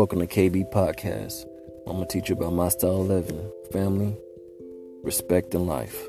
Welcome to KB Podcast. I'm going to teach you about my style of living, family, respect, and life.